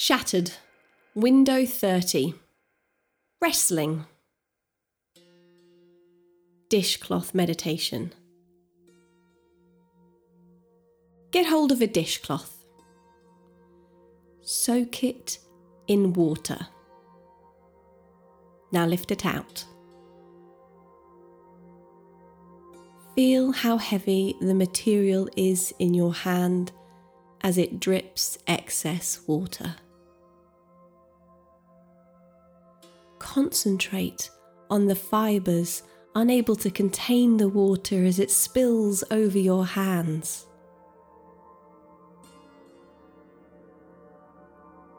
Shattered. Window 30. Wrestling. Dishcloth meditation. Get hold of a dishcloth. Soak it in water. Now lift it out. Feel how heavy the material is in your hand as it drips excess water. Concentrate on the fibres unable to contain the water as it spills over your hands.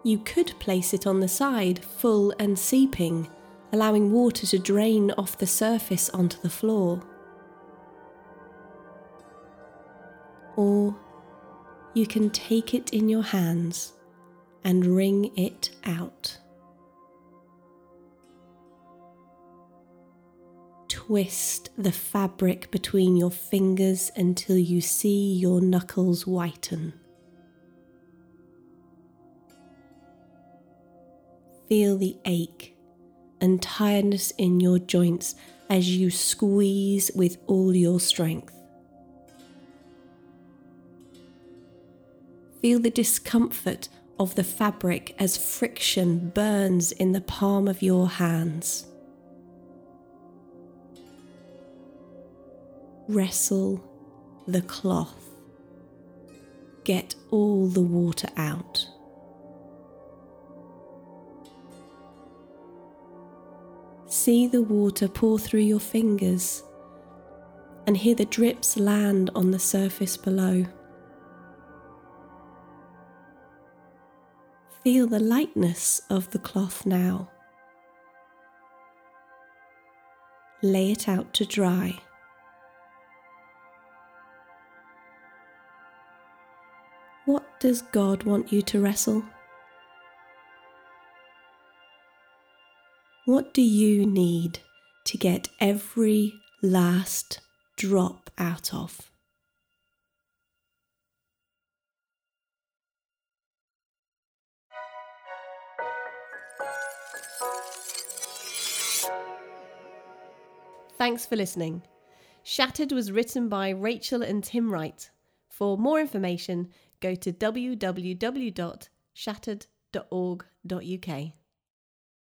You could place it on the side, full and seeping, allowing water to drain off the surface onto the floor. Or you can take it in your hands and wring it out. Twist the fabric between your fingers until you see your knuckles whiten. Feel the ache and tiredness in your joints as you squeeze with all your strength. Feel the discomfort of the fabric as friction burns in the palm of your hands. Wrestle the cloth. Get all the water out. See the water pour through your fingers and hear the drips land on the surface below. Feel the lightness of the cloth now. Lay it out to dry. Does God want you to wrestle? What do you need to get every last drop out of? Thanks for listening. Shattered was written by Rachel and Tim Wright. For more information, go to www.shattered.org.uk.